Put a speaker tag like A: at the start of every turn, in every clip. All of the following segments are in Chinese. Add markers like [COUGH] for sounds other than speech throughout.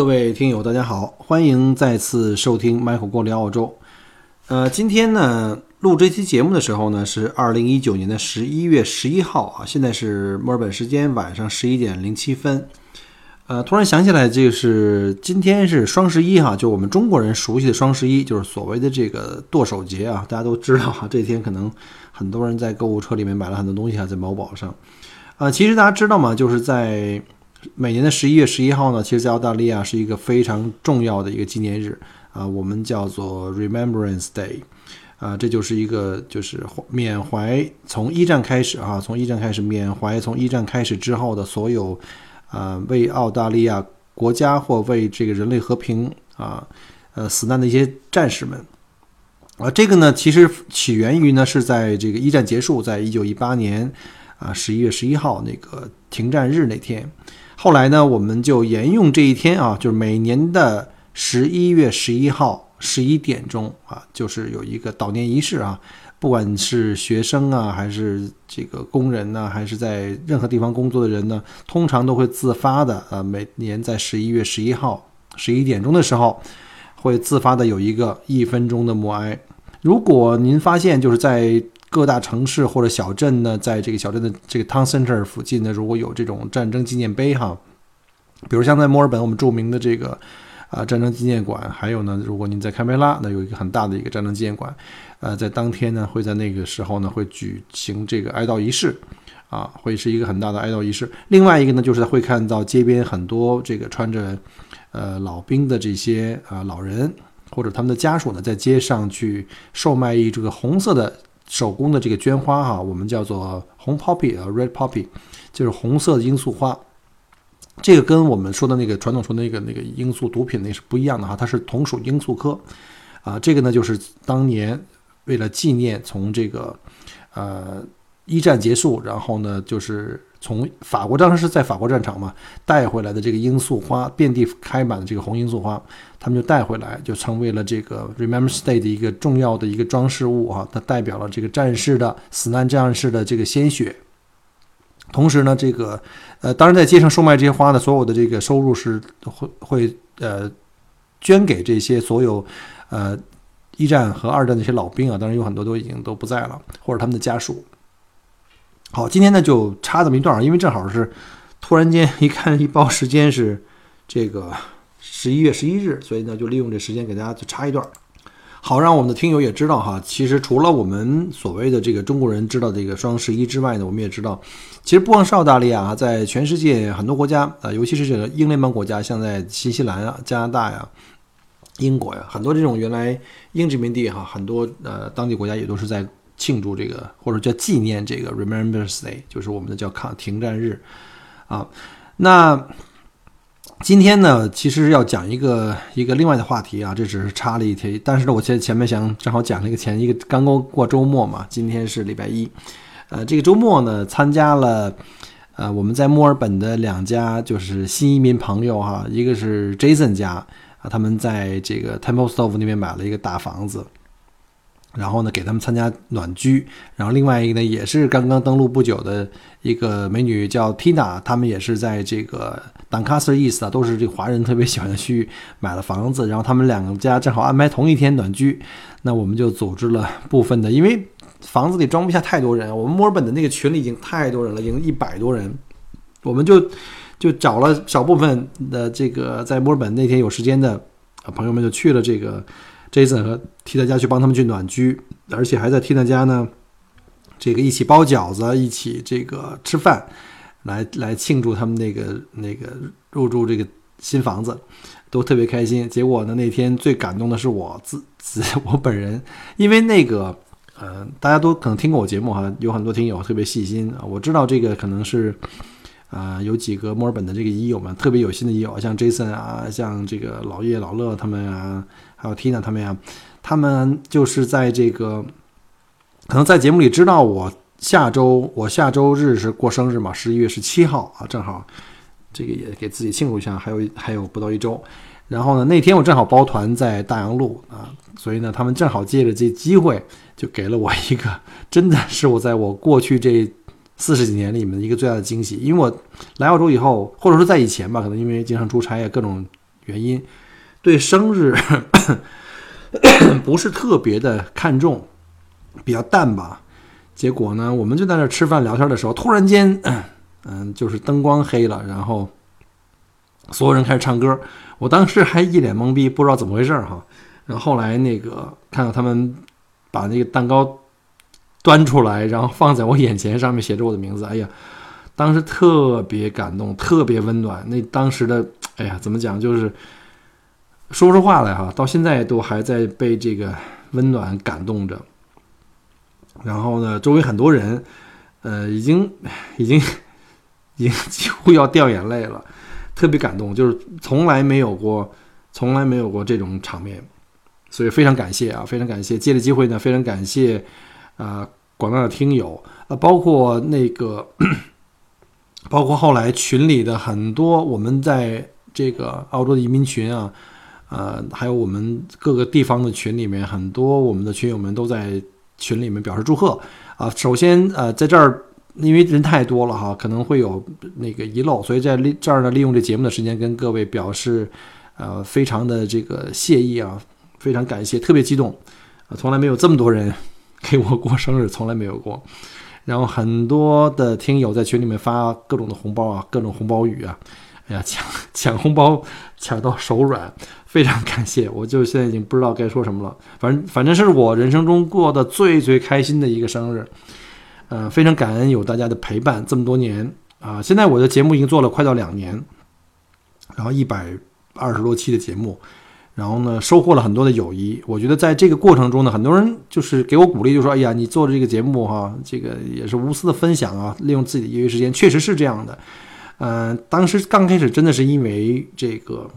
A: 各位听友，大家好，欢迎再次收听 Michael 过聊澳洲。呃，今天呢录这期节目的时候呢是二零一九年的十一月十一号啊，现在是墨尔本时间晚上十一点零七分。呃，突然想起来，这个是今天是双十一哈，就我们中国人熟悉的双十一，就是所谓的这个剁手节啊。大家都知道哈，[LAUGHS] 这天可能很多人在购物车里面买了很多东西啊，在某宝上。啊，其实大家知道吗？就是在每年的十一月十一号呢，其实，在澳大利亚是一个非常重要的一个纪念日啊，我们叫做 Remembrance Day，啊，这就是一个就是缅怀从一战开始啊，从一战开始缅怀从一战开始之后的所有啊为澳大利亚国家或为这个人类和平啊呃死难的一些战士们啊，这个呢其实起源于呢是在这个一战结束，在一九一八年啊十一月十一号那个停战日那天。后来呢，我们就沿用这一天啊，就是每年的十一月十一号十一点钟啊，就是有一个悼念仪式啊。不管是学生啊，还是这个工人呢，还是在任何地方工作的人呢，通常都会自发的啊，每年在十一月十一号十一点钟的时候，会自发的有一个一分钟的默哀。如果您发现就是在各大城市或者小镇呢，在这个小镇的这个 town center 附近呢，如果有这种战争纪念碑哈，比如像在墨尔本我们著名的这个啊战争纪念馆，还有呢，如果您在堪培拉，那有一个很大的一个战争纪念馆，呃，在当天呢，会在那个时候呢，会举行这个哀悼仪式，啊，会是一个很大的哀悼仪式。另外一个呢，就是会看到街边很多这个穿着呃老兵的这些啊老人或者他们的家属呢，在街上去售卖一这个红色的。手工的这个绢花哈，我们叫做红 poppy 啊，red poppy，就是红色的罂粟花。这个跟我们说的那个传统说的那个那个罂粟毒品那是不一样的哈，它是同属罂粟科。啊，这个呢就是当年为了纪念从这个呃一战结束，然后呢就是。从法国当时是在法国战场嘛带回来的这个罂粟花，遍地开满了这个红罂粟花，他们就带回来，就成为了这个 Remembrance Day 的一个重要的一个装饰物啊。它代表了这个战士的死难战士的这个鲜血。同时呢，这个呃，当然在街上售卖这些花的所有的这个收入是会会呃捐给这些所有呃一战和二战的一些老兵啊，当然有很多都已经都不在了，或者他们的家属。好，今天呢就插这么一段，因为正好是突然间一看一报时间是这个十一月十一日，所以呢就利用这时间给大家就插一段，好让我们的听友也知道哈。其实除了我们所谓的这个中国人知道这个双十一之外呢，我们也知道，其实不光是澳大利亚啊，在全世界很多国家啊，尤其是这个英联邦国家，像在新西兰啊、加拿大呀、英国呀，很多这种原来英殖民地哈，很多呃当地国家也都是在。庆祝这个，或者叫纪念这个 Remembrance Day，就是我们的叫抗停战日啊。那今天呢，其实要讲一个一个另外的话题啊，这只是插了一题。但是呢，我前前面想正好讲了一个前一个刚刚过周末嘛，今天是礼拜一，呃，这个周末呢，参加了呃我们在墨尔本的两家就是新移民朋友哈，一个是 Jason 家啊，他们在这个 Templestowe 那边买了一个大房子。然后呢，给他们参加暖居。然后另外一个呢，也是刚刚登陆不久的一个美女叫 Tina，他们也是在这个 Doncaster East 啊，都是这个华人特别喜欢的区域买了房子。然后他们两家正好安排同一天暖居，那我们就组织了部分的，因为房子里装不下太多人，我们墨尔本的那个群里已经太多人了，已经一百多人，我们就就找了少部分的这个在墨尔本那天有时间的朋友们，就去了这个。Jason 和缇娜家去帮他们去暖居，而且还在缇娜家呢，这个一起包饺子，一起这个吃饭，来来庆祝他们那个那个入住这个新房子，都特别开心。结果呢，那天最感动的是我自自我本人，因为那个呃，大家都可能听过我节目哈，有很多听友特别细心啊，我知道这个可能是啊，有几个墨尔本的这个益友们特别有心的益友，像 Jason 啊，像这个老叶老乐他们啊。还有 Tina 他们呀，他们就是在这个，可能在节目里知道我下周我下周日是过生日嘛，十一月十七号啊，正好这个也给自己庆祝一下，还有还有不到一周。然后呢，那天我正好包团在大洋路啊，所以呢，他们正好借着这机会，就给了我一个，真的是我在我过去这四十几年里面的一个最大的惊喜。因为我来澳洲以后，或者说在以前吧，可能因为经常出差呀，各种。原因，对生日 [COUGHS] 不是特别的看重，比较淡吧。结果呢，我们就在那吃饭聊天的时候，突然间，嗯，就是灯光黑了，然后所有人开始唱歌。我当时还一脸懵逼，不知道怎么回事哈。然后后来那个看到他们把那个蛋糕端出来，然后放在我眼前，上面写着我的名字。哎呀，当时特别感动，特别温暖。那当时的，哎呀，怎么讲，就是说不出话来哈。到现在都还在被这个温暖感动着。然后呢，周围很多人，呃，已经已经 [LAUGHS] 已经几乎要掉眼泪了。特别感动，就是从来没有过，从来没有过这种场面，所以非常感谢啊，非常感谢。借着机会呢，非常感谢啊广大的听友啊，包括那个，[CLEARS THROAT] 包括后来群里的很多我们在这个澳洲的移民群啊，呃，还有我们各个地方的群里面，很多我们的群友们都在群里面表示祝贺啊。首先呃，在这儿。因为人太多了哈，可能会有那个遗漏，所以在利这儿呢，利用这节目的时间跟各位表示，呃，非常的这个谢意啊，非常感谢，特别激动，啊，从来没有这么多人 [LAUGHS] 给我过生日，从来没有过。然后很多的听友在群里面发各种的红包啊，各种红包雨啊，呀，抢抢红包抢到手软，非常感谢，我就现在已经不知道该说什么了，反正反正是我人生中过的最最开心的一个生日。呃，非常感恩有大家的陪伴这么多年啊！现在我的节目已经做了快到两年，然后一百二十多期的节目，然后呢，收获了很多的友谊。我觉得在这个过程中呢，很多人就是给我鼓励，就说：“哎呀，你做的这个节目哈，这个也是无私的分享啊，利用自己的业余时间，确实是这样的。”嗯，当时刚开始真的是因为这个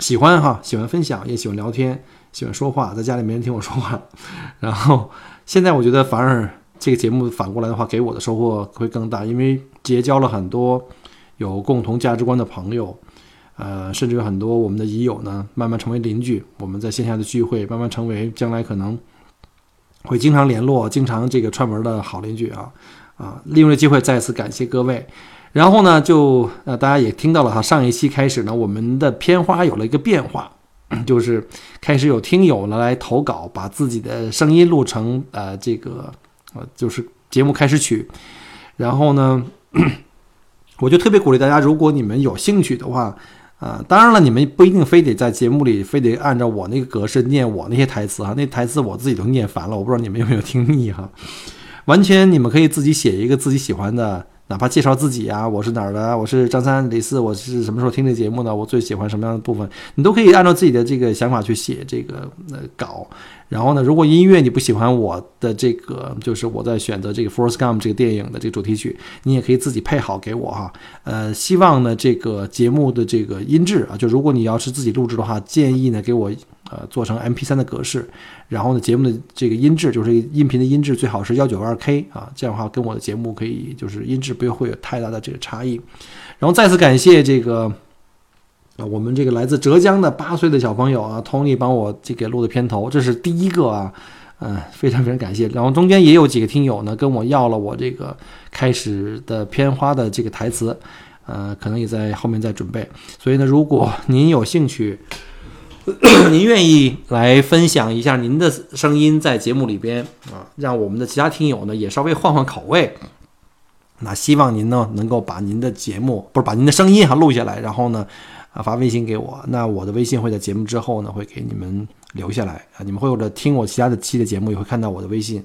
A: 喜欢哈，喜欢分享，也喜欢聊天，喜欢说话，在家里没人听我说话，[LAUGHS] 然后现在我觉得反而。这个节目反过来的话，给我的收获会更大，因为结交了很多有共同价值观的朋友，呃，甚至有很多我们的已友呢，慢慢成为邻居。我们在线下的聚会，慢慢成为将来可能会经常联络、经常这个串门的好邻居啊啊！利用这机会再次感谢各位。然后呢，就呃，大家也听到了哈，上一期开始呢，我们的片花有了一个变化，[COUGHS] 就是开始有听友呢来投稿，把自己的声音录成呃这个。呃，就是节目开始曲，然后呢，[COUGHS] 我就特别鼓励大家，如果你们有兴趣的话，啊，当然了，你们不一定非得在节目里非得按照我那个格式念我那些台词哈，那台词我自己都念烦了，我不知道你们有没有听腻哈，完全你们可以自己写一个自己喜欢的。哪怕介绍自己啊，我是哪儿的？我是张三李四，我是什么时候听这节目的？我最喜欢什么样的部分？你都可以按照自己的这个想法去写这个呃稿。然后呢，如果音乐你不喜欢我的这个，就是我在选择这个《Forrest Gump》这个电影的这个主题曲，你也可以自己配好给我哈。呃，希望呢这个节目的这个音质啊，就如果你要是自己录制的话，建议呢给我呃做成 MP3 的格式。然后呢，节目的这个音质就是音频的音质最好是幺九二 K 啊，这样的话跟我的节目可以就是音质不会有太大的这个差异。然后再次感谢这个。啊，我们这个来自浙江的八岁的小朋友啊，Tony 帮我这个录的片头，这是第一个啊，嗯，非常非常感谢。然后中间也有几个听友呢，跟我要了我这个开始的片花的这个台词，呃，可能也在后面在准备。所以呢，如果您有兴趣，[COUGHS] 您愿意来分享一下您的声音在节目里边啊，让我们的其他听友呢也稍微换换口味，那希望您呢能够把您的节目不是把您的声音哈录下来，然后呢。啊，发微信给我，那我的微信会在节目之后呢，会给你们留下来啊。你们会或者听我其他的期的节目，也会看到我的微信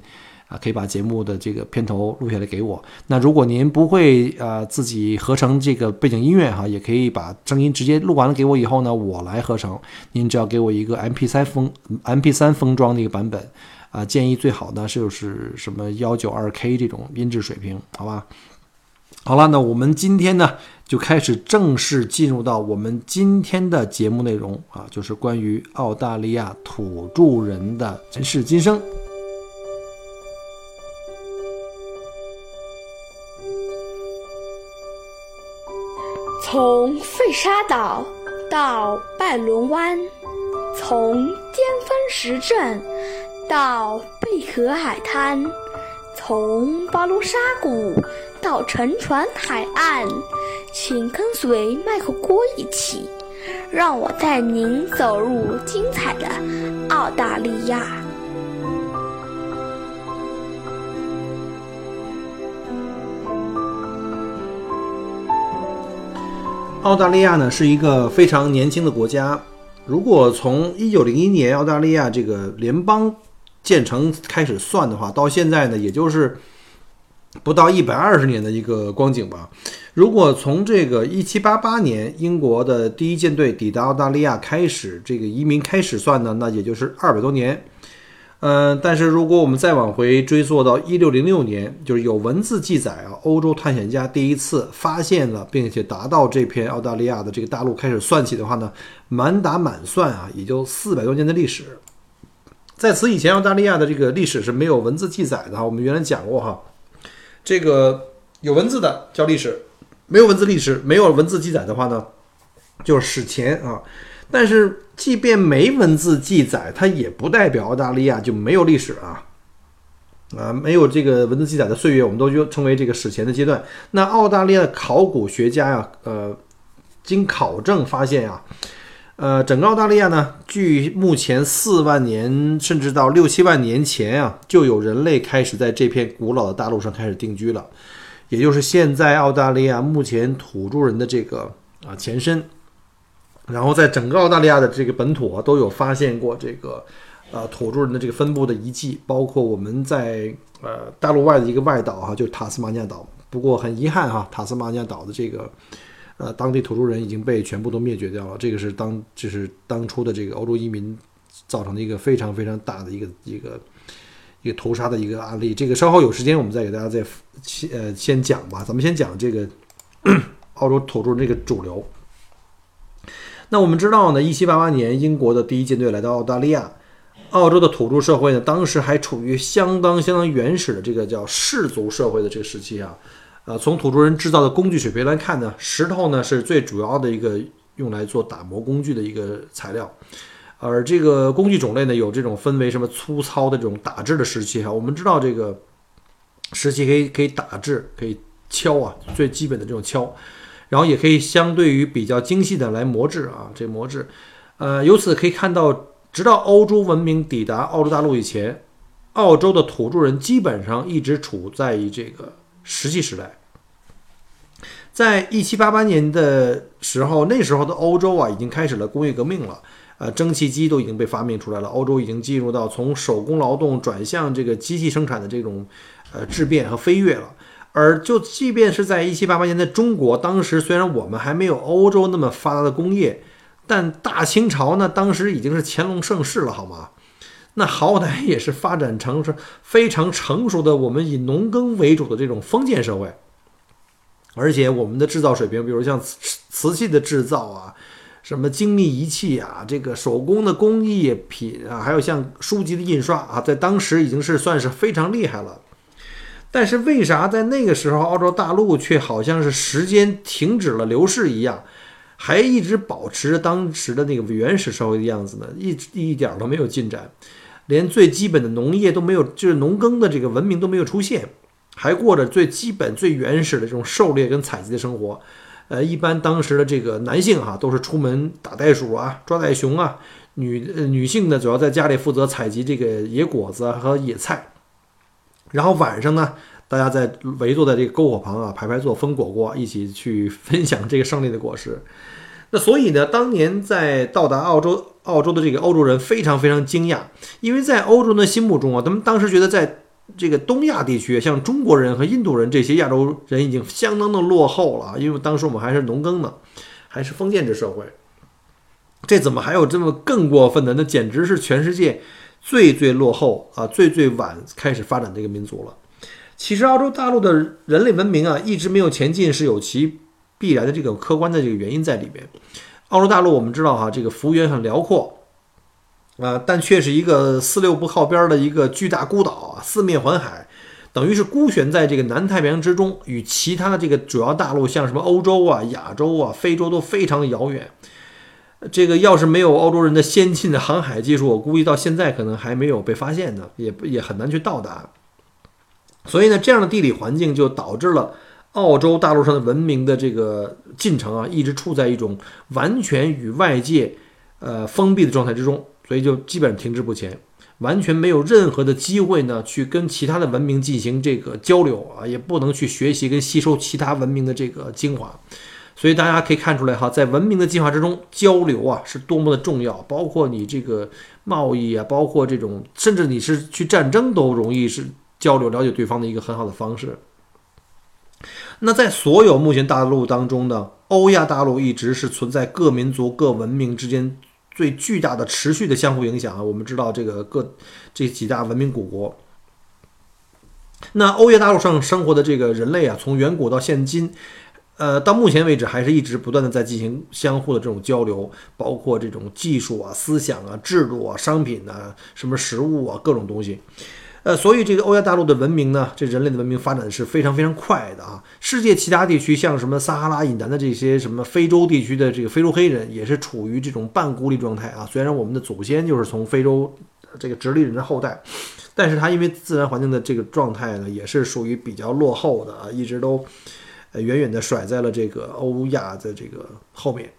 A: 可以把节目的这个片头录下来给我。那如果您不会呃自己合成这个背景音乐哈，也可以把声音直接录完了给我以后呢，我来合成。您只要给我一个 MP3 封 MP3 封装的一个版本啊，建议最好呢就是什么幺九二 K 这种音质水平，好吧？好了，那我们今天呢就开始正式进入到我们今天的节目内容啊，就是关于澳大利亚土著人的前世今生。
B: 从费沙岛到拜伦湾，从巅峰石镇到贝壳海滩，从巴卢沙谷。到沉船海岸，请跟随麦克郭一起，让我带您走入精彩的澳大利亚。
A: 澳大利亚呢是一个非常年轻的国家。如果从一九零一年澳大利亚这个联邦建成开始算的话，到现在呢，也就是不到一百二十年的一个光景吧。如果从这个一七八八年英国的第一舰队抵达澳大利亚开始，这个移民开始算呢，那也就是二百多年。嗯，但是如果我们再往回追溯到一六零六年，就是有文字记载啊，欧洲探险家第一次发现了并且达到这片澳大利亚的这个大陆开始算起的话呢，满打满算啊，也就四百多年的历史。在此以前，澳大利亚的这个历史是没有文字记载的哈。我们原来讲过哈，这个有文字的叫历史，没有文字历史，没有文字记载的话呢，就是史前啊。但是，即便没文字记载，它也不代表澳大利亚就没有历史啊！啊，没有这个文字记载的岁月，我们都就称为这个史前的阶段。那澳大利亚的考古学家呀，呃，经考证发现呀，呃，整个澳大利亚呢，距目前四万年甚至到六七万年前啊，就有人类开始在这片古老的大陆上开始定居了，也就是现在澳大利亚目前土著人的这个啊前身。然后在整个澳大利亚的这个本土啊，都有发现过这个，呃，土著人的这个分布的遗迹，包括我们在呃大陆外的一个外岛哈，就塔斯马尼亚岛。不过很遗憾哈，塔斯马尼亚岛的这个呃当地土著人已经被全部都灭绝掉了。这个是当就是当初的这个欧洲移民造成的一个非常非常大的一个一个一个屠杀的一个案例。这个稍后有时间我们再给大家再 [COUGHS] 先呃先讲吧。咱们先讲这个 [COUGHS] 澳洲土著这个主流。那我们知道呢，一七八八年，英国的第一舰队来到澳大利亚，澳洲的土著社会呢，当时还处于相当相当原始的这个叫氏族社会的这个时期啊。呃，从土著人制造的工具水平来看呢，石头呢是最主要的一个用来做打磨工具的一个材料，而这个工具种类呢，有这种分为什么粗糙的这种打制的石器哈。我们知道这个石器可以可以打制，可以敲啊，最基本的这种敲。然后也可以相对于比较精细的来磨制啊，这磨制，呃，由此可以看到，直到欧洲文明抵达澳洲大陆以前，澳洲的土著人基本上一直处在于这个石器时代。在一七八八年的时候，那时候的欧洲啊，已经开始了工业革命了，呃，蒸汽机都已经被发明出来了，欧洲已经进入到从手工劳动转向这个机器生产的这种呃质变和飞跃了。而就即便是在一七八八年的中国，当时虽然我们还没有欧洲那么发达的工业，但大清朝呢，当时已经是乾隆盛世了，好吗？那好歹也是发展成是非常成熟的，我们以农耕为主的这种封建社会。而且我们的制造水平，比如像瓷瓷器的制造啊，什么精密仪器啊，这个手工的工艺品啊，还有像书籍的印刷啊，在当时已经是算是非常厉害了。但是为啥在那个时候，澳洲大陆却好像是时间停止了流逝一样，还一直保持着当时的那个原始社会的样子呢？一一点都没有进展，连最基本的农业都没有，就是农耕的这个文明都没有出现，还过着最基本、最原始的这种狩猎跟采集的生活。呃，一般当时的这个男性哈都是出门打袋鼠啊、抓袋熊啊，女呃女性呢主要在家里负责采集这个野果子和野菜。然后晚上呢，大家在围坐在这个篝火旁啊，排排坐，分果果，一起去分享这个胜利的果实。那所以呢，当年在到达澳洲，澳洲的这个欧洲人非常非常惊讶，因为在欧洲人的心目中啊，他们当时觉得在这个东亚地区，像中国人和印度人这些亚洲人已经相当的落后了，因为当时我们还是农耕呢，还是封建制社会。这怎么还有这么更过分的？那简直是全世界。最最落后啊，最最晚开始发展的一个民族了。其实澳洲大陆的人类文明啊，一直没有前进，是有其必然的这个客观的这个原因在里边。澳洲大陆我们知道哈，这个幅员很辽阔啊，但却是一个四六不靠边的一个巨大孤岛啊，四面环海，等于是孤悬在这个南太平洋之中，与其他的这个主要大陆，像什么欧洲啊、亚洲啊、非洲都非常遥远。这个要是没有欧洲人的先进的航海技术，我估计到现在可能还没有被发现呢，也也很难去到达。所以呢，这样的地理环境就导致了澳洲大陆上的文明的这个进程啊，一直处在一种完全与外界呃封闭的状态之中，所以就基本上停滞不前，完全没有任何的机会呢去跟其他的文明进行这个交流啊，也不能去学习跟吸收其他文明的这个精华。所以大家可以看出来哈，在文明的进化之中，交流啊是多么的重要，包括你这个贸易啊，包括这种，甚至你是去战争都容易是交流了解对方的一个很好的方式。那在所有目前大陆当中呢，欧亚大陆一直是存在各民族各文明之间最巨大的持续的相互影响啊。我们知道这个各这几大文明古国，那欧亚大陆上生活的这个人类啊，从远古到现今。呃，到目前为止，还是一直不断的在进行相互的这种交流，包括这种技术啊、思想啊、制度啊、商品啊、什么食物啊，各种东西。呃，所以这个欧亚大陆的文明呢，这人类的文明发展是非常非常快的啊。世界其他地区，像什么撒哈拉以南的这些什么非洲地区的这个非洲黑人，也是处于这种半孤立状态啊。虽然我们的祖先就是从非洲这个直立人的后代，但是他因为自然环境的这个状态呢，也是属于比较落后的啊，一直都。远远地甩在了这个欧亚的这个后面。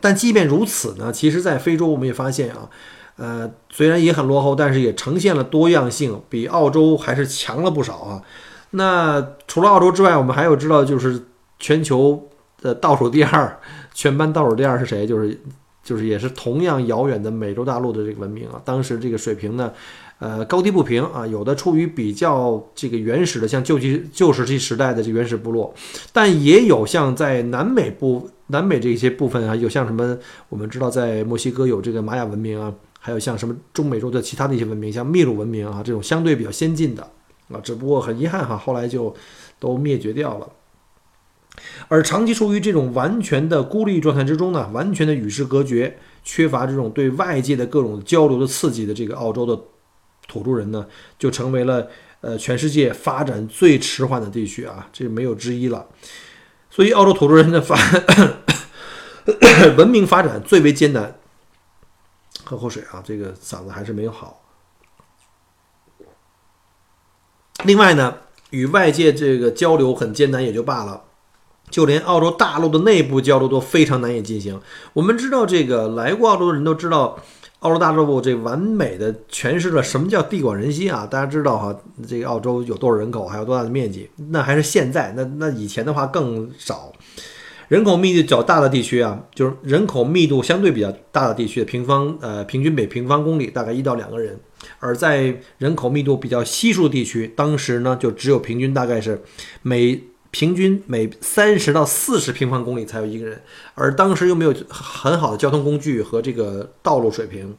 A: 但即便如此呢，其实，在非洲我们也发现啊，呃，虽然也很落后，但是也呈现了多样性，比澳洲还是强了不少啊。那除了澳洲之外，我们还有知道，就是全球的倒数第二，全班倒数第二是谁？就是就是也是同样遥远的美洲大陆的这个文明啊。当时这个水平呢？呃，高低不平啊，有的处于比较这个原始的，像旧期旧石器时代的这原始部落，但也有像在南美部南美这些部分啊，有像什么我们知道在墨西哥有这个玛雅文明啊，还有像什么中美洲的其他的一些文明，像秘鲁文明啊这种相对比较先进的啊，只不过很遗憾哈，后来就都灭绝掉了。而长期处于这种完全的孤立状态之中呢，完全的与世隔绝，缺乏这种对外界的各种交流的刺激的这个澳洲的。土著人呢，就成为了呃全世界发展最迟缓的地区啊，这没有之一了。所以，澳洲土著人的发 [COUGHS] 文明发展最为艰难。喝口水啊，这个嗓子还是没有好。另外呢，与外界这个交流很艰难也就罢了，就连澳洲大陆的内部交流都非常难以进行。我们知道，这个来过澳洲的人都知道。澳洲大陆这完美的诠释了什么叫地广人稀啊！大家知道哈，这个澳洲有多少人口，还有多大的面积？那还是现在，那那以前的话更少。人口密度较大的地区啊，就是人口密度相对比较大的地区，平方呃平均每平方公里大概一到两个人；而在人口密度比较稀疏地区，当时呢就只有平均大概是每。平均每三十到四十平方公里才有一个人，而当时又没有很好的交通工具和这个道路水平，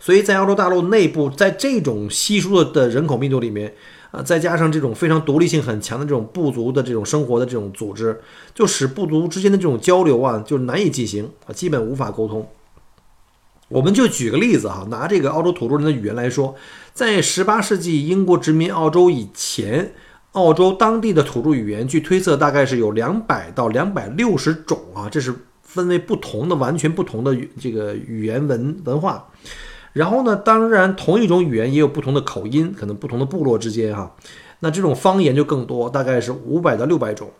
A: 所以在澳洲大陆内部，在这种稀疏的人口密度里面，啊，再加上这种非常独立性很强的这种部族的这种生活的这种组织，就使部族之间的这种交流啊，就难以进行啊，基本无法沟通。我们就举个例子哈，拿这个澳洲土著人的语言来说，在十八世纪英国殖民澳洲以前。澳洲当地的土著语言，据推测大概是有两百到两百六十种啊，这是分为不同的、完全不同的这个语言文文化。然后呢，当然同一种语言也有不同的口音，可能不同的部落之间哈，那这种方言就更多，大概是五百到六百种。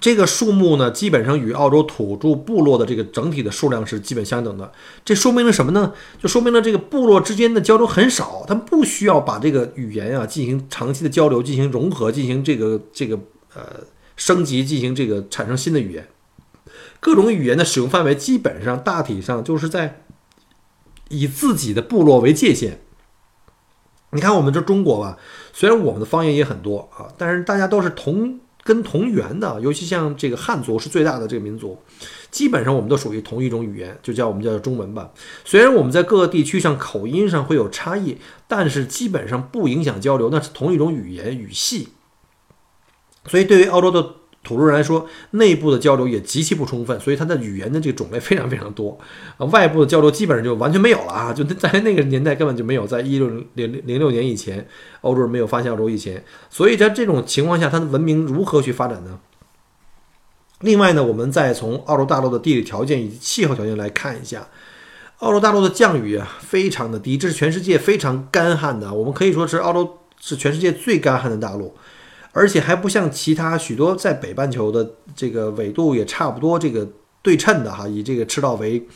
A: 这个数目呢，基本上与澳洲土著部落的这个整体的数量是基本相等的。这说明了什么呢？就说明了这个部落之间的交流很少，他们不需要把这个语言啊进行长期的交流、进行融合、进行这个这个呃升级、进行这个产生新的语言。各种语言的使用范围基本上大体上就是在以自己的部落为界限。你看，我们这中国吧，虽然我们的方言也很多啊，但是大家都是同。跟同源的，尤其像这个汉族是最大的这个民族，基本上我们都属于同一种语言，就叫我们叫做中文吧。虽然我们在各个地区上口音上会有差异，但是基本上不影响交流，那是同一种语言语系。所以对于澳洲的。土著人来说，内部的交流也极其不充分，所以他的语言的这个种类非常非常多啊。外部的交流基本上就完全没有了啊！就在那个年代根本就没有，在一六零零零六年以前，欧洲人没有发现澳洲以前，所以在这种情况下，它的文明如何去发展呢？另外呢，我们再从澳洲大陆的地理条件以及气候条件来看一下，澳洲大陆的降雨啊非常的低，这是全世界非常干旱的，我们可以说是澳洲是全世界最干旱的大陆。而且还不像其他许多在北半球的这个纬度也差不多这个对称的哈，以这个赤道为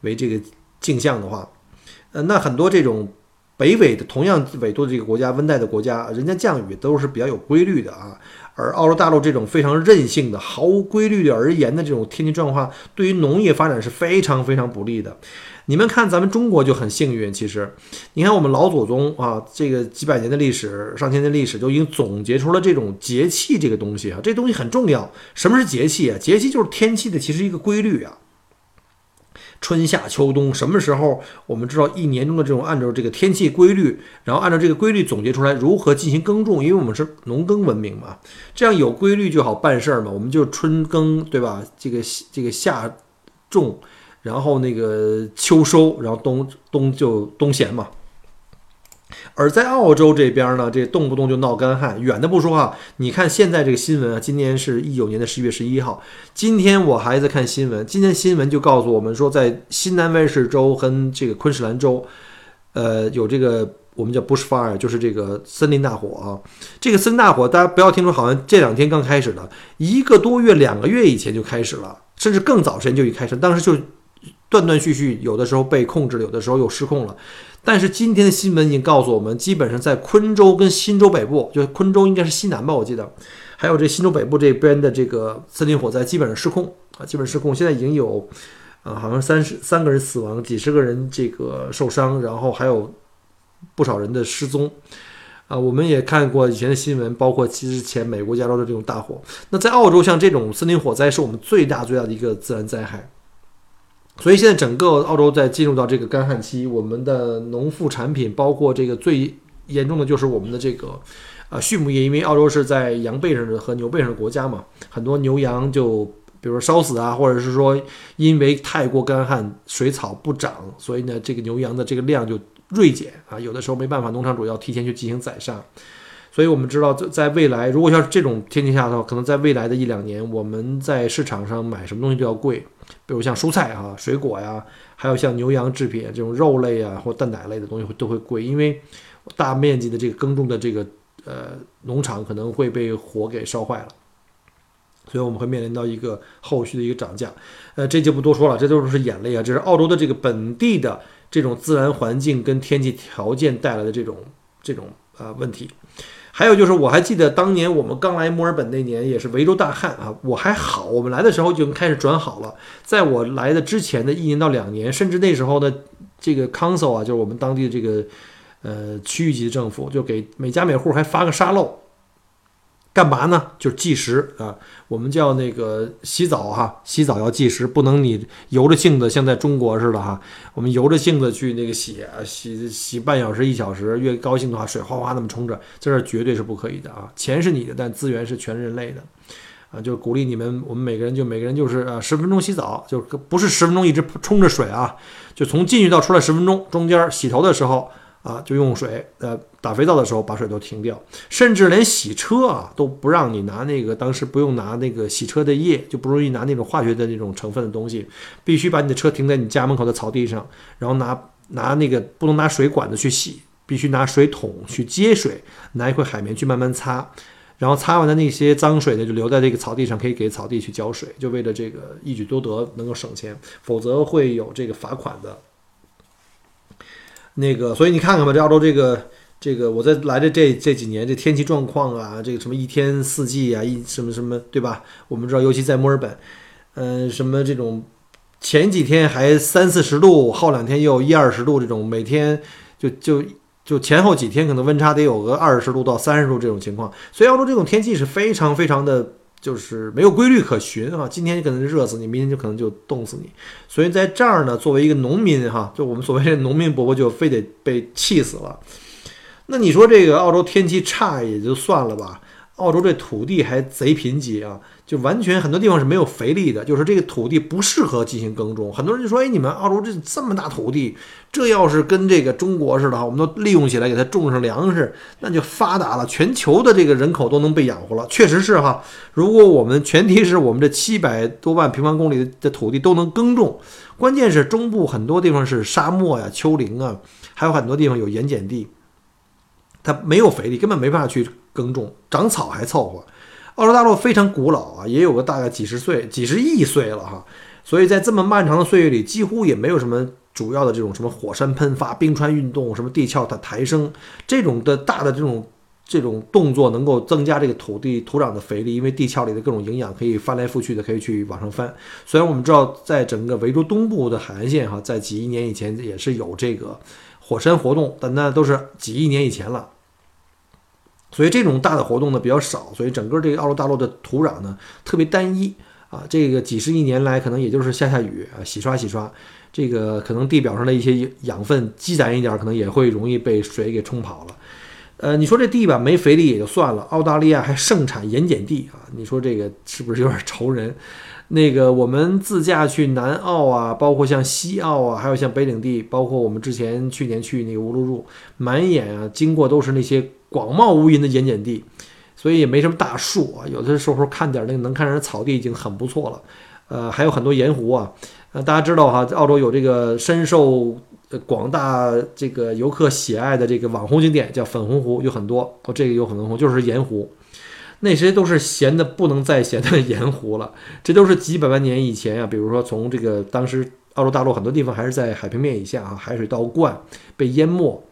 A: 为这个镜像的话，呃，那很多这种北纬的同样纬度的这个国家，温带的国家，人家降雨都是比较有规律的啊。而澳洲大陆这种非常任性的、毫无规律的而言的这种天气状况，对于农业发展是非常非常不利的。你们看，咱们中国就很幸运。其实，你看我们老祖宗啊，这个几百年的历史、上千年的历史，就已经总结出了这种节气这个东西啊。这东西很重要。什么是节气啊？节气就是天气的其实一个规律啊。春夏秋冬，什么时候我们知道一年中的这种按照这个天气规律，然后按照这个规律总结出来如何进行耕种，因为我们是农耕文明嘛，这样有规律就好办事儿嘛。我们就春耕，对吧？这个这个夏种，然后那个秋收，然后冬冬就冬闲嘛。而在澳洲这边呢，这动不动就闹干旱，远的不说啊，你看现在这个新闻啊，今年是一九年的十一月十一号，今天我还在看新闻，今天新闻就告诉我们说，在新南威尔士州和这个昆士兰州，呃，有这个我们叫 bushfire，就是这个森林大火啊。这个森林大火，大家不要听说好像这两天刚开始的，一个多月、两个月以前就开始了，甚至更早时间就已开始，当时就断断续续，有的时候被控制了，有的时候又失控了。但是今天的新闻已经告诉我们，基本上在昆州跟新州北部，就昆州应该是西南吧，我记得，还有这新州北部这边的这个森林火灾基本上失控啊，基本失控。现在已经有，啊，好像三十三个人死亡，几十个人这个受伤，然后还有不少人的失踪，啊，我们也看过以前的新闻，包括之前美国加州的这种大火。那在澳洲，像这种森林火灾是我们最大最大的一个自然灾害。所以现在整个澳洲在进入到这个干旱期，我们的农副产品，包括这个最严重的就是我们的这个，啊，畜牧业，因为澳洲是在羊背上的和牛背上的国家嘛，很多牛羊就比如说烧死啊，或者是说因为太过干旱，水草不长，所以呢，这个牛羊的这个量就锐减啊，有的时候没办法，农场主要提前去进行宰杀。所以我们知道，在在未来，如果要是这种天气下的话，可能在未来的一两年，我们在市场上买什么东西都要贵，比如像蔬菜啊、水果呀，还有像牛羊制品这种肉类啊或蛋奶类的东西会都会贵，因为大面积的这个耕种的这个呃农场可能会被火给烧坏了，所以我们会面临到一个后续的一个涨价。呃，这就不多说了，这都是眼泪啊，这是澳洲的这个本地的这种自然环境跟天气条件带来的这种这种呃问题。还有就是，我还记得当年我们刚来墨尔本那年，也是维州大旱啊。我还好，我们来的时候就开始转好了。在我来的之前的一年到两年，甚至那时候的这个 council 啊，就是我们当地的这个呃区域级政府，就给每家每户还发个沙漏。干嘛呢？就是计时啊，我们叫那个洗澡哈，洗澡要计时，不能你由着性子，像在中国似的哈，我们由着性子去那个洗啊洗洗半小时一小时，越高兴的话，水哗哗那么冲着，这是绝对是不可以的啊！钱是你的，但资源是全人类的啊！就鼓励你们，我们每个人就每个人就是啊，十分钟洗澡，就不是十分钟一直冲着水啊，就从进去到出来十分钟，中间洗头的时候。啊，就用水，呃，打肥皂的时候把水都停掉，甚至连洗车啊都不让你拿那个，当时不用拿那个洗车的液，就不容易拿那种化学的那种成分的东西，必须把你的车停在你家门口的草地上，然后拿拿那个不能拿水管子去洗，必须拿水桶去接水，拿一块海绵去慢慢擦，然后擦完的那些脏水呢就留在这个草地上，可以给草地去浇水，就为了这个一举多得，能够省钱，否则会有这个罚款的。那个，所以你看看吧，这澳洲这个这个，我在来的这这几年，这天气状况啊，这个什么一天四季啊，一什么什么，对吧？我们知道，尤其在墨尔本，嗯，什么这种前几天还三四十度，后两天又一二十度，这种每天就就就前后几天可能温差得有个二十度到三十度这种情况，所以澳洲这种天气是非常非常的。就是没有规律可循啊，今天可能热死你，明天就可能就冻死你。所以在这儿呢，作为一个农民哈，就我们所谓的农民伯伯，就非得被气死了。那你说这个澳洲天气差也就算了吧，澳洲这土地还贼贫瘠啊。就完全很多地方是没有肥力的，就是这个土地不适合进行耕种。很多人就说：“哎，你们澳洲这这么大土地，这要是跟这个中国似的，我们都利用起来给它种上粮食，那就发达了，全球的这个人口都能被养活了。”确实是哈，如果我们前提是我们这七百多万平方公里的土地都能耕种，关键是中部很多地方是沙漠呀、丘陵啊，还有很多地方有盐碱地，它没有肥力，根本没办法去。耕种，长草还凑合。澳洲大陆非常古老啊，也有个大概几十岁、几十亿岁了哈，所以在这么漫长的岁月里，几乎也没有什么主要的这种什么火山喷发、冰川运动、什么地壳的抬升这种的大的这种这种动作，能够增加这个土地土壤的肥力，因为地壳里的各种营养可以翻来覆去的，可以去往上翻。虽然我们知道，在整个维州东部的海岸线哈，在几亿年以前也是有这个火山活动，但那都是几亿年以前了。所以这种大的活动呢比较少，所以整个这个澳洲大陆的土壤呢特别单一啊。这个几十亿年来，可能也就是下下雨啊，洗刷洗刷，这个可能地表上的一些养分积攒一点，可能也会容易被水给冲跑了。呃，你说这地吧没肥力也就算了，澳大利亚还盛产盐碱地啊，你说这个是不是有点愁人？那个我们自驾去南澳啊，包括像西澳啊，还有像北领地，包括我们之前去年去那个乌鲁鲁，满眼啊经过都是那些。广袤无垠的盐碱地，所以也没什么大树啊。有的时候看点那个能看上草地已经很不错了。呃，还有很多盐湖啊。呃，大家知道哈，澳洲有这个深受广大这个游客喜爱的这个网红景点，叫粉红湖，有很多。哦，这个有粉红湖就是盐湖，那些都是咸的不能再咸的 [LAUGHS] 盐湖了。这都是几百万年以前啊，比如说从这个当时澳洲大陆很多地方还是在海平面以下啊，海水倒灌被淹没，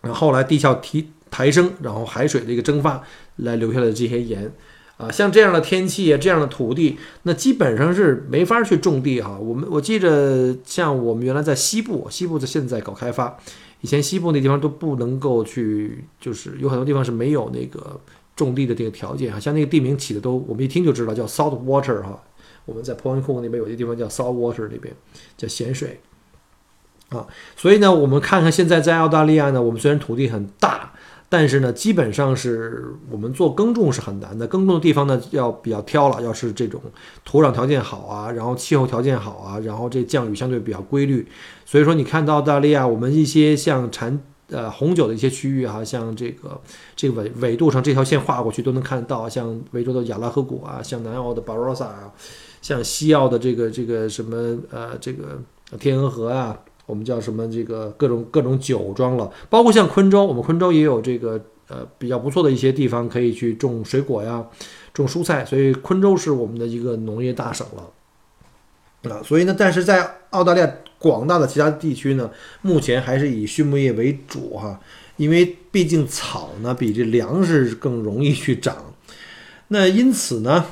A: 然后后来地壳提。抬升，然后海水的一个蒸发来留下来的这些盐，啊，像这样的天气啊，这样的土地，那基本上是没法去种地哈。我们我记着，像我们原来在西部，西部的现在搞开发，以前西部那地方都不能够去，就是有很多地方是没有那个种地的这个条件啊。像那个地名起的都，我们一听就知道叫 salt water 哈。我们在 Point Cook 那边有些地方叫 salt water 那边叫咸水，啊，所以呢，我们看看现在在澳大利亚呢，我们虽然土地很大。但是呢，基本上是我们做耕种是很难的，耕种的地方呢要比较挑了，要是这种土壤条件好啊，然后气候条件好啊，然后这降雨相对比较规律。所以说，你看到澳大利亚，我们一些像产呃红酒的一些区域哈，像这个这个纬纬度上这条线画过去都能看得到，像维州的亚拉河谷啊，像南澳的巴罗萨啊，像西澳的这个这个什么呃这个天鹅河啊。我们叫什么？这个各种各种酒庄了，包括像昆州，我们昆州也有这个呃比较不错的一些地方可以去种水果呀，种蔬菜，所以昆州是我们的一个农业大省了。啊，所以呢，但是在澳大利亚广大的其他地区呢，目前还是以畜牧业为主哈，因为毕竟草呢比这粮食更容易去长，那因此呢，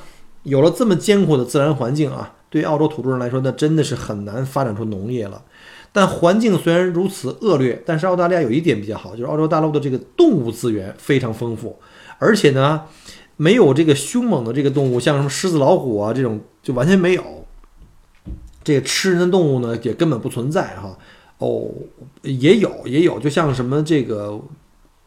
A: 有了这么艰苦的自然环境啊，对澳洲土著人来说，那真的是很难发展出农业了。但环境虽然如此恶劣，但是澳大利亚有一点比较好，就是澳洲大陆的这个动物资源非常丰富，而且呢，没有这个凶猛的这个动物，像什么狮子、老虎啊这种就完全没有。这个吃人的动物呢也根本不存在哈。哦，也有也有，就像什么这个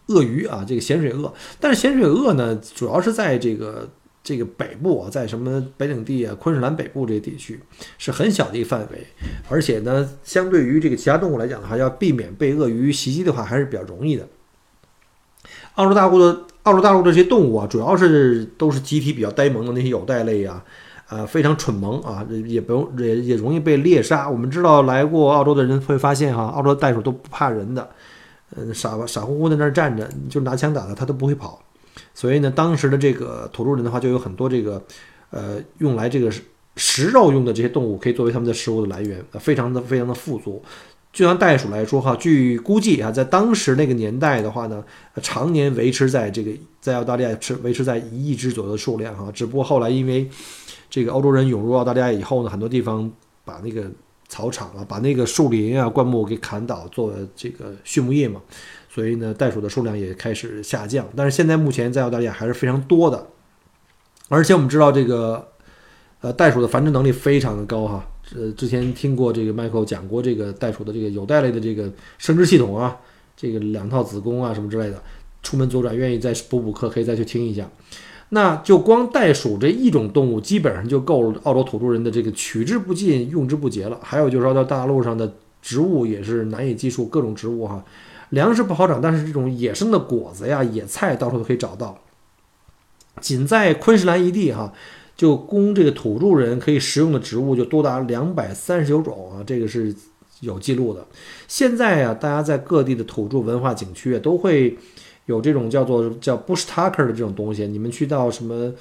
A: 鳄鱼啊，这个咸水鳄，但是咸水鳄呢主要是在这个。这个北部啊，在什么北领地啊、昆士兰北部这些地区是很小的一个范围，而且呢，相对于这个其他动物来讲的话，要避免被鳄鱼袭击的话，还是比较容易的。澳洲大陆的澳洲大陆这些动物啊，主要是都是集体比较呆萌的那些有袋类啊，呃，非常蠢萌啊，也不用也也容易被猎杀。我们知道来过澳洲的人会发现哈，澳洲袋鼠都不怕人的，嗯，傻傻乎乎在那儿站着，就拿枪打它，它都不会跑。所以呢，当时的这个土著人的话，就有很多这个，呃，用来这个食肉用的这些动物，可以作为他们的食物的来源，非常的非常的富足。就像袋鼠来说哈，据估计啊，在当时那个年代的话呢，常年维持在这个在澳大利亚持维持在一亿只左右的数量哈。只不过后来因为这个欧洲人涌入澳大利亚以后呢，很多地方把那个草场啊，把那个树林啊、灌木给砍倒，做这个畜牧业嘛。所以呢，袋鼠的数量也开始下降，但是现在目前在澳大利亚还是非常多的，而且我们知道这个，呃，袋鼠的繁殖能力非常的高哈。呃，之前听过这个 Michael 讲过这个袋鼠的这个有袋类的这个生殖系统啊，这个两套子宫啊什么之类的。出门左转愿意再补补课，可以再去听一下。那就光袋鼠这一种动物，基本上就够了澳洲土著人的这个取之不尽、用之不竭了。还有就是澳大大陆上的植物也是难以计数，各种植物哈。粮食不好长，但是这种野生的果子呀、野菜到处都可以找到。仅在昆士兰一地，哈，就供这个土著人可以食用的植物就多达两百三十九种啊，这个是有记录的。现在啊，大家在各地的土著文化景区啊，都会有这种叫做叫 bush tucker 的这种东西。你们去到什么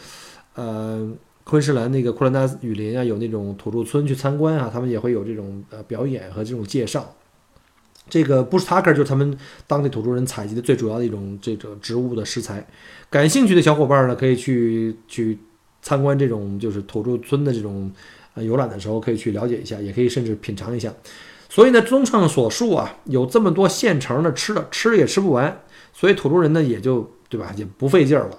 A: 呃昆士兰那个库兰达雨林啊，有那种土著村去参观啊，他们也会有这种呃表演和这种介绍。这个 bush tucker 就是他们当地土著人采集的最主要的一种这种植物的食材。感兴趣的小伙伴呢，可以去去参观这种就是土著村的这种呃游览的时候，可以去了解一下，也可以甚至品尝一下。所以呢，综上所述啊，有这么多现成的吃的，吃也吃不完，所以土著人呢也就对吧，也不费劲儿了。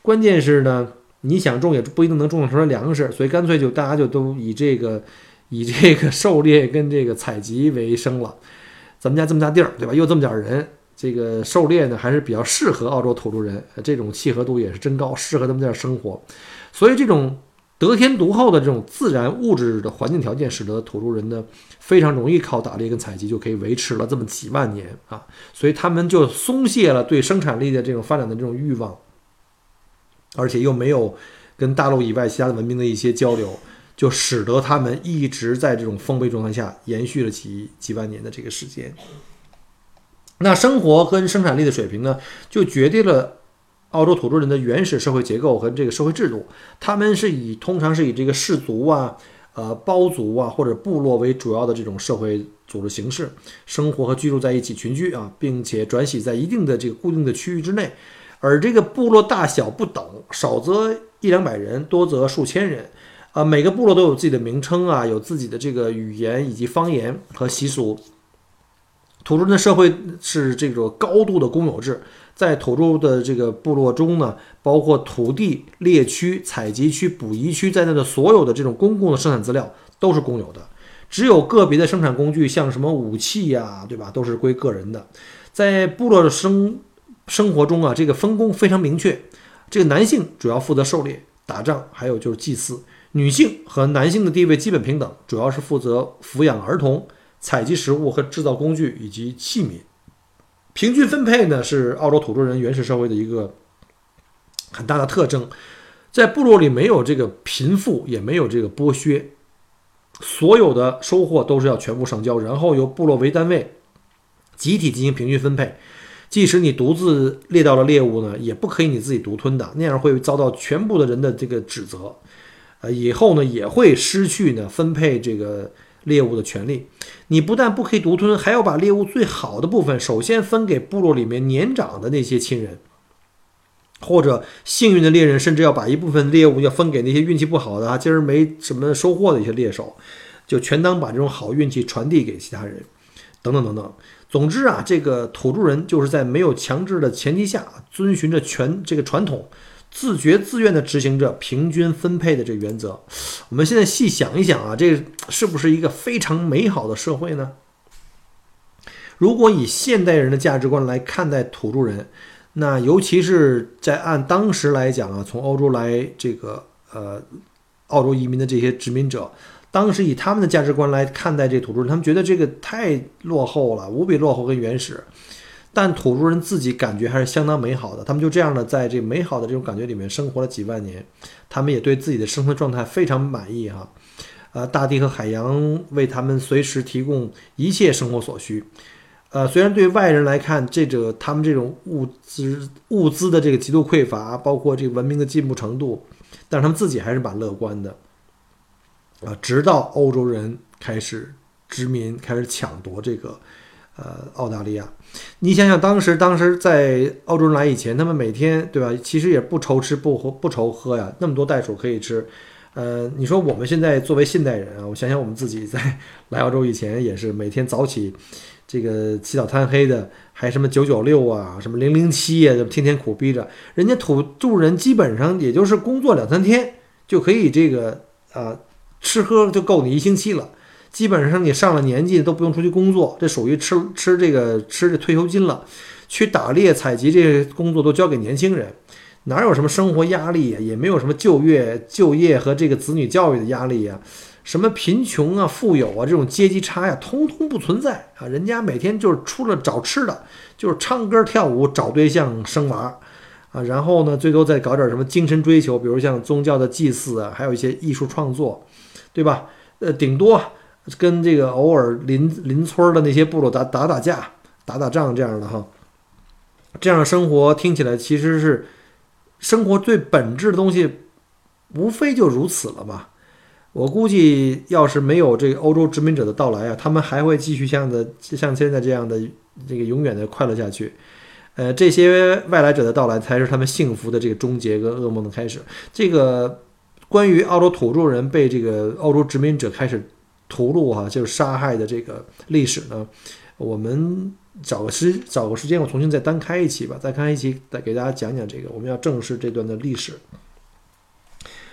A: 关键是呢，你想种也不一定能种出来粮食，所以干脆就大家就都以这个以这个狩猎跟这个采集为生了。咱们家这么大地儿，对吧？又这么点人，这个狩猎呢还是比较适合澳洲土著人，这种契合度也是真高，适合他们在这儿生活。所以这种。得天独厚的这种自然物质的环境条件，使得土著人呢非常容易靠打猎跟采集就可以维持了这么几万年啊，所以他们就松懈了对生产力的这种发展的这种欲望，而且又没有跟大陆以外其他的文明的一些交流，就使得他们一直在这种封闭状态下延续了几几万年的这个时间。那生活跟生产力的水平呢，就决定了。澳洲土著人的原始社会结构和这个社会制度，他们是以通常是以这个氏族啊、呃包族啊或者部落为主要的这种社会组织形式，生活和居住在一起群居啊，并且转徙在一定的这个固定的区域之内。而这个部落大小不等，少则一两百人，多则数千人。啊，每个部落都有自己的名称啊，有自己的这个语言以及方言和习俗。土著人的社会是这种高度的公有制。在土著的这个部落中呢，包括土地、猎区、采集区、捕鱼区在内的所有的这种公共的生产资料都是公有的，只有个别的生产工具，像什么武器呀，对吧，都是归个人的。在部落的生生活中啊，这个分工非常明确，这个男性主要负责狩猎、打仗，还有就是祭祀；女性和男性的地位基本平等，主要是负责抚养儿童、采集食物和制造工具以及器皿。平均分配呢，是澳洲土著人原始社会的一个很大的特征。在部落里没有这个贫富，也没有这个剥削，所有的收获都是要全部上交，然后由部落为单位集体进行平均分配。即使你独自猎到了猎物呢，也不可以你自己独吞的，那样会遭到全部的人的这个指责。呃，以后呢也会失去呢分配这个。猎物的权利，你不但不可以独吞，还要把猎物最好的部分首先分给部落里面年长的那些亲人，或者幸运的猎人，甚至要把一部分猎物要分给那些运气不好的啊，今儿没什么收获的一些猎手，就全当把这种好运气传递给其他人，等等等等。总之啊，这个土著人就是在没有强制的前提下，遵循着全这个传统。自觉自愿地执行着平均分配的这原则。我们现在细想一想啊，这是不是一个非常美好的社会呢？如果以现代人的价值观来看待土著人，那尤其是在按当时来讲啊，从欧洲来这个呃澳洲移民的这些殖民者，当时以他们的价值观来看待这土著人，他们觉得这个太落后了，无比落后跟原始。但土著人自己感觉还是相当美好的，他们就这样的在这美好的这种感觉里面生活了几万年，他们也对自己的生存状态非常满意哈，呃，大地和海洋为他们随时提供一切生活所需，呃，虽然对外人来看，这个他们这种物资物资的这个极度匮乏，包括这个文明的进步程度，但是他们自己还是蛮乐观的，啊，直到欧洲人开始殖民，开始抢夺这个。呃，澳大利亚，你想想，当时当时在澳洲人来以前，他们每天对吧？其实也不愁吃不喝不愁喝呀，那么多袋鼠可以吃。呃，你说我们现在作为现代人啊，我想想我们自己在 [LAUGHS] 来澳洲以前也是每天早起，这个起早贪黑的，还什么九九六啊，什么零零七呀，天天苦逼着。人家土著人基本上也就是工作两三天就可以这个啊吃喝就够你一星期了。基本上你上了年纪都不用出去工作，这属于吃吃这个吃这退休金了。去打猎采集这些工作都交给年轻人，哪有什么生活压力呀？也没有什么就业就业和这个子女教育的压力呀？什么贫穷啊、富有啊这种阶级差呀，通通不存在啊！人家每天就是出了找吃的，就是唱歌跳舞、找对象、生娃啊，然后呢，最多再搞点什么精神追求，比如像宗教的祭祀啊，还有一些艺术创作，对吧？呃，顶多。跟这个偶尔邻邻村的那些部落打打打架、打打仗这样的哈，这样的生活听起来其实是生活最本质的东西，无非就如此了嘛。我估计，要是没有这个欧洲殖民者的到来啊，他们还会继续像的像现在这样的这个永远的快乐下去。呃，这些外来者的到来才是他们幸福的这个终结跟噩梦的开始。这个关于澳洲土著人被这个欧洲殖民者开始屠戮哈，就是杀害的这个历史呢，我们找个时找个时间，我重新再单开一期吧，再开一期再给大家讲讲这个，我们要正视这段的历史。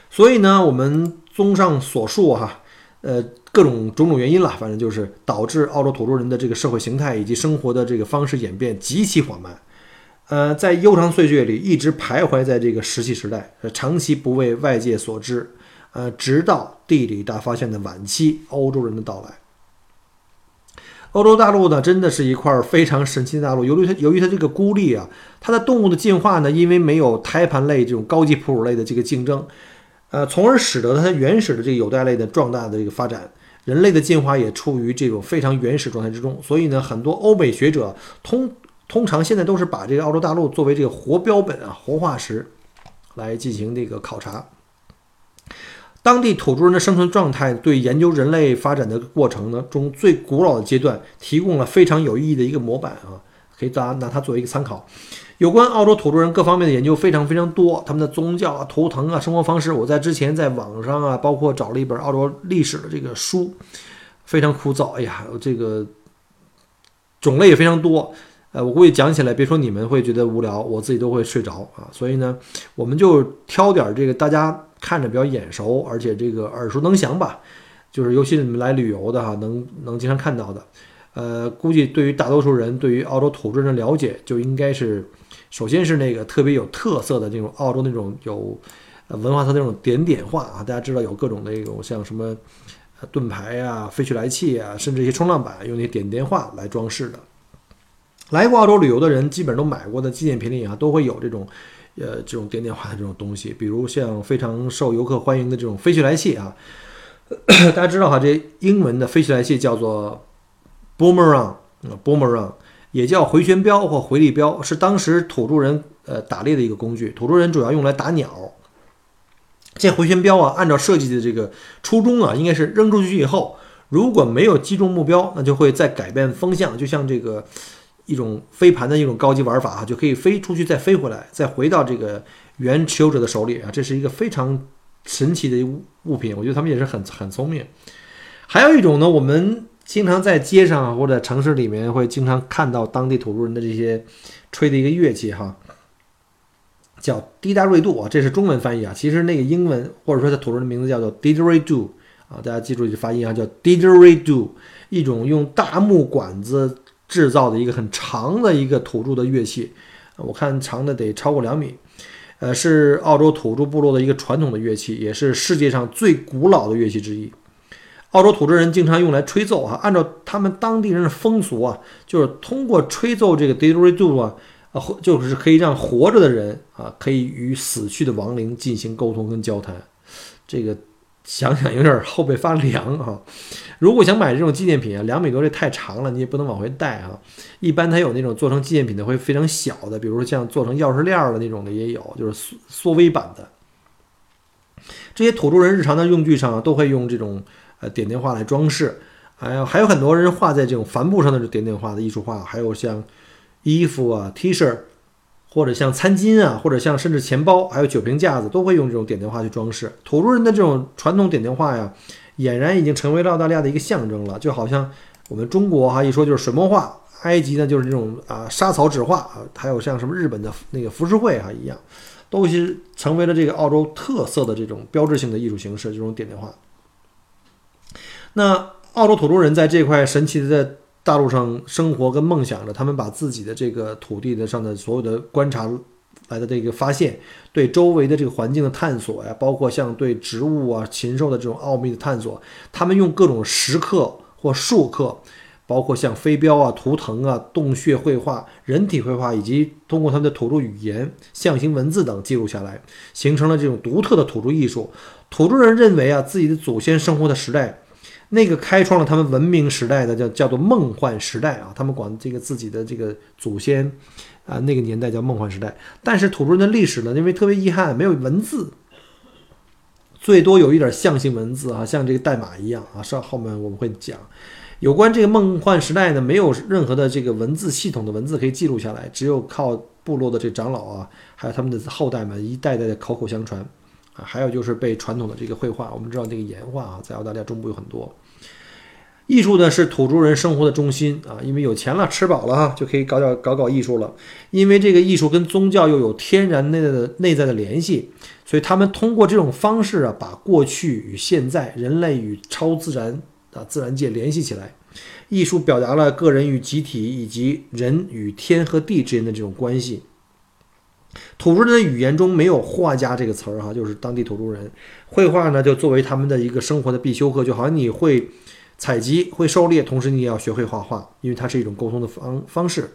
A: 所以呢，我们。综上所述，哈，呃，各种种种原因了，反正就是导致澳洲土著人的这个社会形态以及生活的这个方式演变极其缓慢，呃，在悠长岁月里一直徘徊在这个石器时代，长期不为外界所知，呃，直到地理大发现的晚期，欧洲人的到来。欧洲大陆呢，真的是一块非常神奇的大陆，由于它由于它这个孤立啊，它的动物的进化呢，因为没有胎盘类这种高级哺乳类的这个竞争。呃，从而使得它原始的这个有袋类的壮大的这个发展，人类的进化也处于这种非常原始状态之中。所以呢，很多欧美学者通通常现在都是把这个澳洲大陆作为这个活标本啊、活化石来进行这个考察。当地土著人的生存状态，对研究人类发展的过程呢中最古老的阶段，提供了非常有意义的一个模板啊，可以大家拿它作为一个参考。有关澳洲土著人各方面的研究非常非常多，他们的宗教啊、图腾啊、生活方式，我在之前在网上啊，包括找了一本澳洲历史的这个书，非常枯燥。哎呀，这个种类也非常多，呃，我估计讲起来，别说你们会觉得无聊，我自己都会睡着啊。所以呢，我们就挑点这个大家看着比较眼熟，而且这个耳熟能详吧，就是尤其你们来旅游的哈，能能经常看到的。呃，估计对于大多数人，对于澳洲土著人的了解，就应该是。首先是那个特别有特色的这种澳洲那种有文化的那种点点画啊，大家知道有各种那种像什么盾牌啊、飞去来器啊，甚至一些冲浪板用那些点点画来装饰的。来过澳洲旅游的人，基本上都买过的纪念品里啊，都会有这种呃这种点点画的这种东西，比如像非常受游客欢迎的这种飞去来器啊。大家知道哈，这英文的飞去来器叫做 boomerang，boomerang。也叫回旋镖或回力镖，是当时土著人呃打猎的一个工具。土著人主要用来打鸟。这回旋镖啊，按照设计的这个初衷啊，应该是扔出去以后，如果没有击中目标，那就会再改变风向，就像这个一种飞盘的一种高级玩法啊，就可以飞出去再飞回来，再回到这个原持有者的手里啊。这是一个非常神奇的物物品，我觉得他们也是很很聪明。还有一种呢，我们。经常在街上或者城市里面会经常看到当地土著人的这些吹的一个乐器哈，叫滴答瑞杜啊，这是中文翻译啊。其实那个英文或者说它土著人的名字叫做 didgeridoo 啊，大家记住这发音啊，叫 didgeridoo，一种用大木管子制造的一个很长的一个土著的乐器，我看长的得超过两米，呃，是澳洲土著部落的一个传统的乐器，也是世界上最古老的乐器之一。澳洲土著人经常用来吹奏啊，按照他们当地人的风俗啊，就是通过吹奏这个 didgeridoo 啊，啊，就是可以让活着的人啊，可以与死去的亡灵进行沟通跟交谈。这个想想有点后背发凉啊。[LAUGHS] 如果想买这种纪念品啊，两米多这太长了，你也不能往回带啊。一般它有那种做成纪念品的会非常小的，比如说像做成钥匙链的那种的也有，就是缩缩微版的。这些土著人日常的用具上都会用这种。呃，点点画来装饰，还有还有很多人画在这种帆布上的点点画的艺术画，还有像衣服啊、T 恤，或者像餐巾啊，或者像甚至钱包，还有酒瓶架子，都会用这种点点画去装饰。土著人的这种传统点点画呀，俨然已经成为了澳大利亚的一个象征了，就好像我们中国哈一说就是水墨画，埃及呢就是这种啊沙草纸画啊，还有像什么日本的那个浮世绘哈一样，都是成为了这个澳洲特色的这种标志性的艺术形式，这种点点画。那澳洲土著人在这块神奇的大陆上生活跟梦想着，他们把自己的这个土地的上的所有的观察来的这个发现，对周围的这个环境的探索呀，包括像对植物啊、禽兽的这种奥秘的探索，他们用各种石刻或树刻，包括像飞镖啊、图腾啊、洞穴绘画、人体绘画，以及通过他们的土著语言、象形文字等记录下来，形成了这种独特的土著艺术。土著人认为啊，自己的祖先生活的时代。那个开创了他们文明时代的叫叫做梦幻时代啊，他们管这个自己的这个祖先啊那个年代叫梦幻时代。但是土著人的历史呢，因为特别遗憾没有文字，最多有一点象形文字啊，像这个代码一样啊，稍后面我们会讲。有关这个梦幻时代呢，没有任何的这个文字系统的文字可以记录下来，只有靠部落的这长老啊，还有他们的后代们一代代的口口相传。还有就是被传统的这个绘画，我们知道这个岩画啊，在澳大利亚中部有很多。艺术呢是土著人生活的中心啊，因为有钱了，吃饱了哈，就可以搞点搞搞艺术了。因为这个艺术跟宗教又有天然内在的内在的联系，所以他们通过这种方式啊，把过去与现在、人类与超自然啊自然界联系起来。艺术表达了个人与集体以及人与天和地之间的这种关系。土著人的语言中没有“画家”这个词儿哈，就是当地土著人绘画呢，就作为他们的一个生活的必修课，就好像你会采集、会狩猎，同时你也要学会画画，因为它是一种沟通的方方式。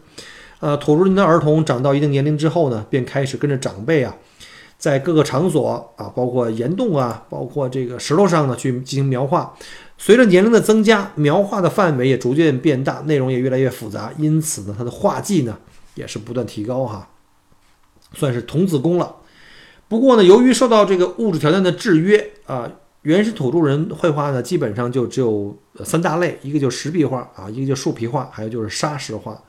A: 呃，土著人的儿童长到一定年龄之后呢，便开始跟着长辈啊，在各个场所啊，包括岩洞啊，包括这个石头上呢，去进行描画。随着年龄的增加，描画的范围也逐渐变大，内容也越来越复杂，因此呢，他的画技呢也是不断提高哈。算是童子功了，不过呢，由于受到这个物质条件的制约啊，原始土著人绘画呢，基本上就只有三大类，一个就石壁画啊，一个就树皮画，还有就是砂石画。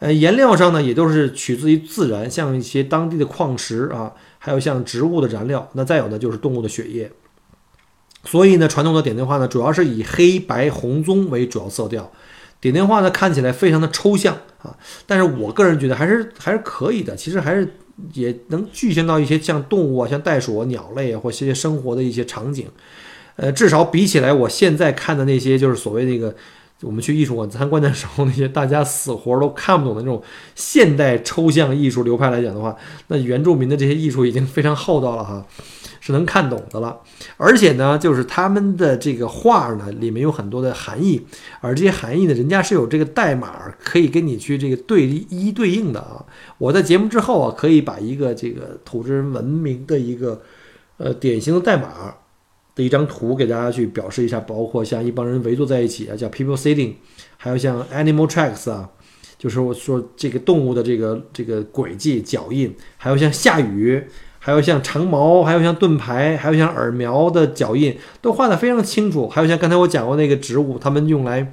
A: 呃，颜料上呢，也都是取自于自然，像一些当地的矿石啊，还有像植物的燃料，那再有呢，就是动物的血液。所以呢，传统的点点画呢，主要是以黑白红棕为主要色调。点点画呢，看起来非常的抽象啊，但是我个人觉得还是还是可以的，其实还是。也能具象到一些像动物啊，像袋鼠、鸟类啊，或一些生活的一些场景。呃，至少比起来，我现在看的那些，就是所谓那个我们去艺术馆参观的时候，那些大家死活都看不懂的那种现代抽象艺术流派来讲的话，那原住民的这些艺术已经非常厚道了哈。是能看懂的了，而且呢，就是他们的这个画呢，里面有很多的含义，而这些含义呢，人家是有这个代码可以跟你去这个对一对应的啊。我在节目之后啊，可以把一个这个土著人文明的一个呃典型的代码的一张图给大家去表示一下，包括像一帮人围坐在一起啊，叫 people sitting，还有像 animal tracks 啊，就是我说这个动物的这个这个轨迹脚印，还有像下雨。还有像长矛，还有像盾牌，还有像耳苗的脚印，都画得非常清楚。还有像刚才我讲过那个植物，他们用来，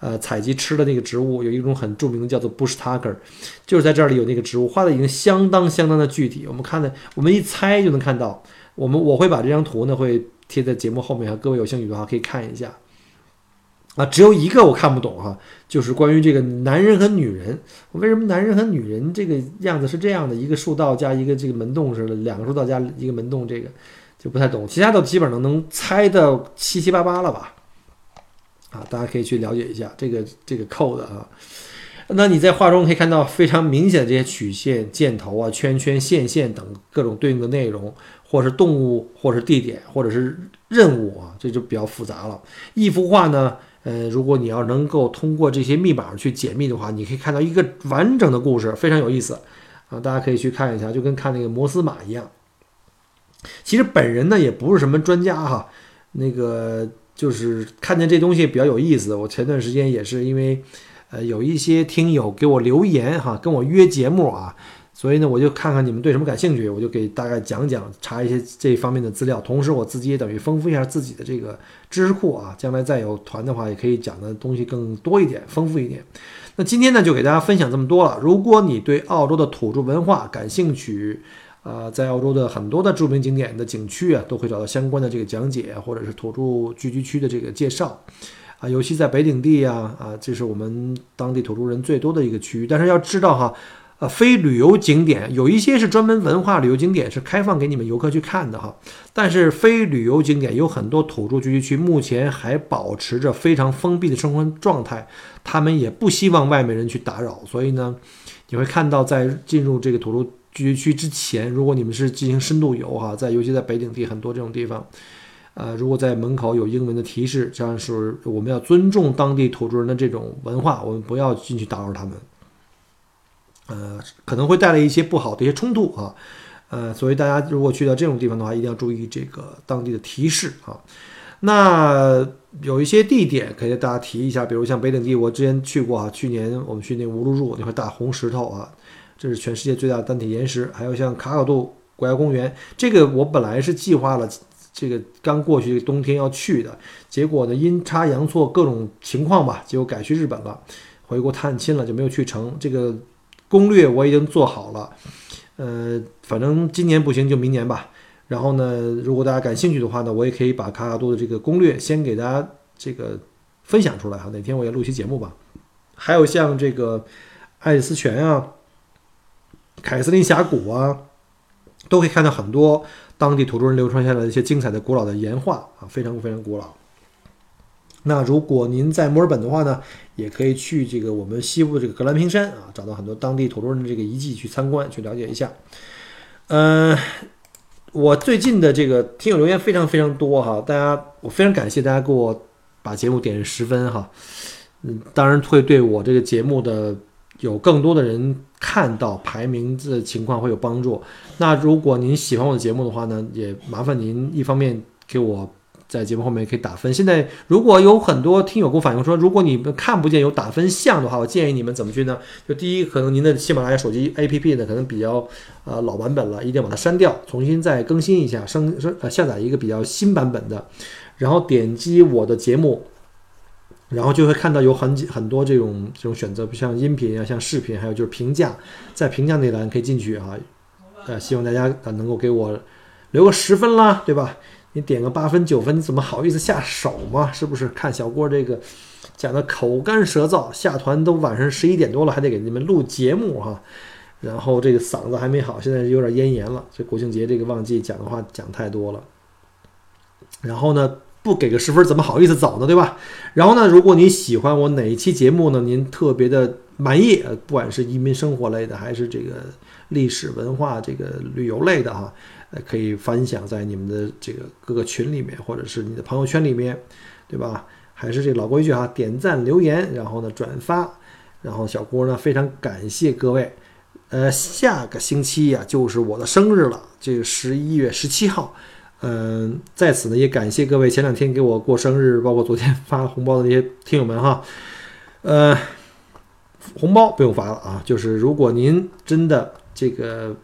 A: 呃，采集吃的那个植物，有一种很著名的叫做 bush tucker，就是在这里有那个植物，画的已经相当相当的具体。我们看的，我们一猜就能看到。我们我会把这张图呢会贴在节目后面，各位有兴趣的话可以看一下。啊，只有一个我看不懂哈，就是关于这个男人和女人，为什么男人和女人这个样子是这样的？一个树道加一个这个门洞似的，两个树道加一个门洞，这个就不太懂。其他都基本上能猜的七七八八了吧？啊，大家可以去了解一下这个这个 code 啊。那你在画中可以看到非常明显的这些曲线、箭头啊、圈圈、线线等各种对应的内容，或是动物，或是地点，或者是任务啊，这就比较复杂了。一幅画呢？呃，如果你要能够通过这些密码去解密的话，你可以看到一个完整的故事，非常有意思啊！大家可以去看一下，就跟看那个摩斯码一样。其实本人呢也不是什么专家哈，那个就是看见这东西比较有意思。我前段时间也是因为，呃，有一些听友给我留言哈，跟我约节目啊。所以呢，我就看看你们对什么感兴趣，我就给大概讲讲，查一些这方面的资料。同时，我自己也等于丰富一下自己的这个知识库啊，将来再有团的话，也可以讲的东西更多一点，丰富一点。那今天呢，就给大家分享这么多了。如果你对澳洲的土著文化感兴趣，啊，在澳洲的很多的著名景点的景区啊，都会找到相关的这个讲解，或者是土著聚居区的这个介绍，啊，尤其在北领地呀，啊，这是我们当地土著人最多的一个区域。但是要知道哈。呃，非旅游景点有一些是专门文化旅游景点，是开放给你们游客去看的哈。但是非旅游景点有很多土著聚居区，目前还保持着非常封闭的生活状态，他们也不希望外面人去打扰。所以呢，你会看到在进入这个土著聚居区之前，如果你们是进行深度游哈，在尤其在北领地很多这种地方，呃，如果在门口有英文的提示，这样是我们要尊重当地土著人的这种文化，我们不要进去打扰他们。呃，可能会带来一些不好的一些冲突啊，呃，所以大家如果去到这种地方的话，一定要注意这个当地的提示啊。那有一些地点可以大家提一下，比如像北领地，我之前去过啊，去年我们去那个乌鲁鲁那块大红石头啊，这是全世界最大的单体岩石，还有像卡卡杜国家公园，这个我本来是计划了。这个刚过去冬天要去的，结果呢阴差阳错各种情况吧，结果改去日本了，回国探亲了，就没有去成。这个攻略我已经做好了，呃，反正今年不行就明年吧。然后呢，如果大家感兴趣的话呢，我也可以把卡卡多的这个攻略先给大家这个分享出来哈。哪天我也录期节目吧。还有像这个爱丽丝泉啊、凯瑟琳峡谷啊，都可以看到很多。当地土著人流传下来的一些精彩的古老的岩画啊，非常非常古老。那如果您在墨尔本的话呢，也可以去这个我们西部这个格兰平山啊，找到很多当地土著人的这个遗迹去参观，去了解一下。嗯，我最近的这个听友留言非常非常多哈，大家我非常感谢大家给我把节目点十分哈。嗯，当然会对我这个节目的。有更多的人看到排名的情况会有帮助。那如果您喜欢我的节目的话呢，也麻烦您一方面给我在节目后面可以打分。现在如果有很多听友给我反映说，如果你们看不见有打分项的话，我建议你们怎么去呢？就第一，可能您的喜马拉雅手机 APP 呢可能比较呃老版本了，一定要把它删掉，重新再更新一下，升升呃下载一个比较新版本的，然后点击我的节目。然后就会看到有很很多这种这种选择，不像音频啊，像视频，还有就是评价，在评价那栏可以进去啊。呃，希望大家能够给我留个十分啦，对吧？你点个八分九分，你怎么好意思下手嘛？[LAUGHS] 是不是？看小郭这个讲的口干舌燥，下团都晚上十一点多了，还得给你们录节目哈。然后这个嗓子还没好，现在有点咽炎了。这国庆节这个旺季讲的话讲太多了。然后呢？不给个十分，怎么好意思走呢？对吧？然后呢，如果你喜欢我哪一期节目呢？您特别的满意，不管是移民生活类的，还是这个历史文化、这个旅游类的哈，呃，可以分享在你们的这个各个群里面，或者是你的朋友圈里面，对吧？还是这老规矩哈，点赞、留言，然后呢转发，然后小郭呢非常感谢各位。呃，下个星期呀就是我的生日了，这个十一月十七号。嗯，在此呢也感谢各位前两天给我过生日，包括昨天发红包的那些听友们哈。呃，红包不用发了啊，就是如果您真的这个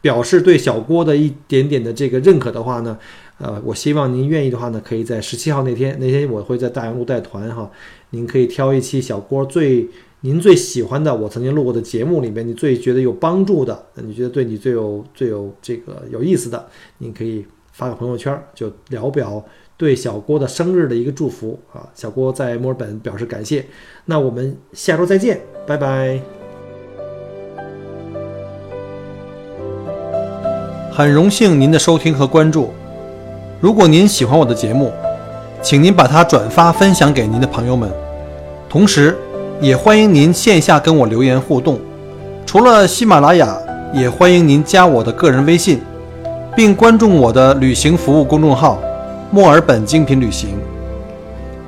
A: 表示对小郭的一点点的这个认可的话呢，呃，我希望您愿意的话呢，可以在十七号那天，那天我会在大洋路带团哈，您可以挑一期小郭最。您最喜欢的我曾经录过的节目里面，你最觉得有帮助的，你觉得对你最有最有这个有意思的，你可以发个朋友圈，就聊表对小郭的生日的一个祝福啊！小郭在墨尔本表示感谢。那我们下周再见，拜拜。很荣幸您的收听和关注。如果您喜欢我的节目，请您把它转发分享给您的朋友们，同时。也欢迎您线下跟我留言互动，除了喜马拉雅，也欢迎您加我的个人微信，并关注我的旅行服务公众号“墨尔本精品旅行”。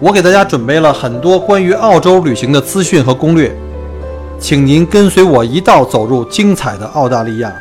A: 我给大家准备了很多关于澳洲旅行的资讯和攻略，请您跟随我一道走入精彩的澳大利亚。